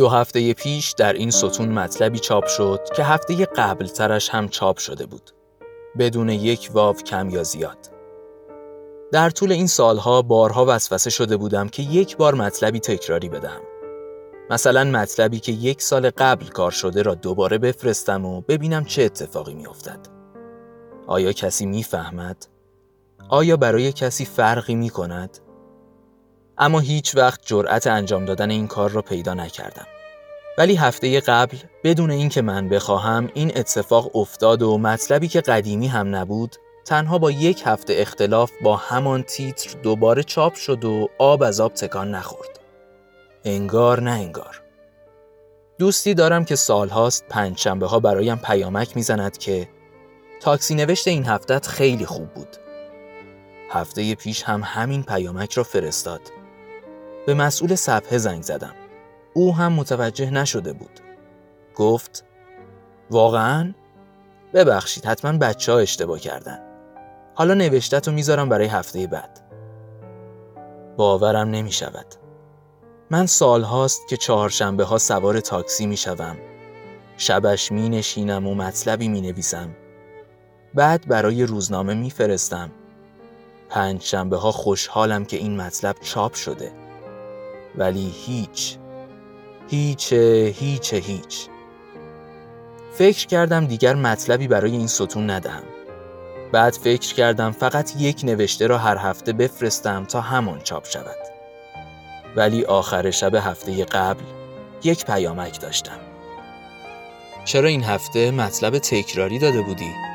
دو هفته پیش در این ستون مطلبی چاپ شد که هفته قبل ترش هم چاپ شده بود. بدون یک واو کم یا زیاد. در طول این سالها بارها وسوسه شده بودم که یک بار مطلبی تکراری بدم. مثلا مطلبی که یک سال قبل کار شده را دوباره بفرستم و ببینم چه اتفاقی میافتد. آیا کسی می‌فهمد؟ آیا برای کسی فرقی می کند؟ اما هیچ وقت جرأت انجام دادن این کار را پیدا نکردم. ولی هفته قبل بدون اینکه من بخواهم این اتفاق افتاد و مطلبی که قدیمی هم نبود تنها با یک هفته اختلاف با همان تیتر دوباره چاپ شد و آب از آب تکان نخورد. انگار نه انگار. دوستی دارم که سالهاست پنج شنبه ها برایم پیامک می‌زند که تاکسی نوشت این هفتت خیلی خوب بود. هفته پیش هم همین پیامک را فرستاد. به مسئول صفحه زنگ زدم. او هم متوجه نشده بود. گفت واقعا؟ ببخشید حتما بچه ها اشتباه کردن. حالا نوشته تو می‌ذارم برای هفته بعد. باورم نمی شود. من سالهاست که چهارشنبه ها سوار تاکسی می شوم. شبش می نشینم و مطلبی می نویسم. بعد برای روزنامه می فرستم. پنج شنبه ها خوشحالم که این مطلب چاپ شده. ولی هیچ. هیچ هیچ هیچ. فکر کردم دیگر مطلبی برای این ستون ندهم. بعد فکر کردم فقط یک نوشته را هر هفته بفرستم تا همان چاپ شود. ولی آخر شب هفته قبل یک پیامک داشتم. چرا این هفته مطلب تکراری داده بودی؟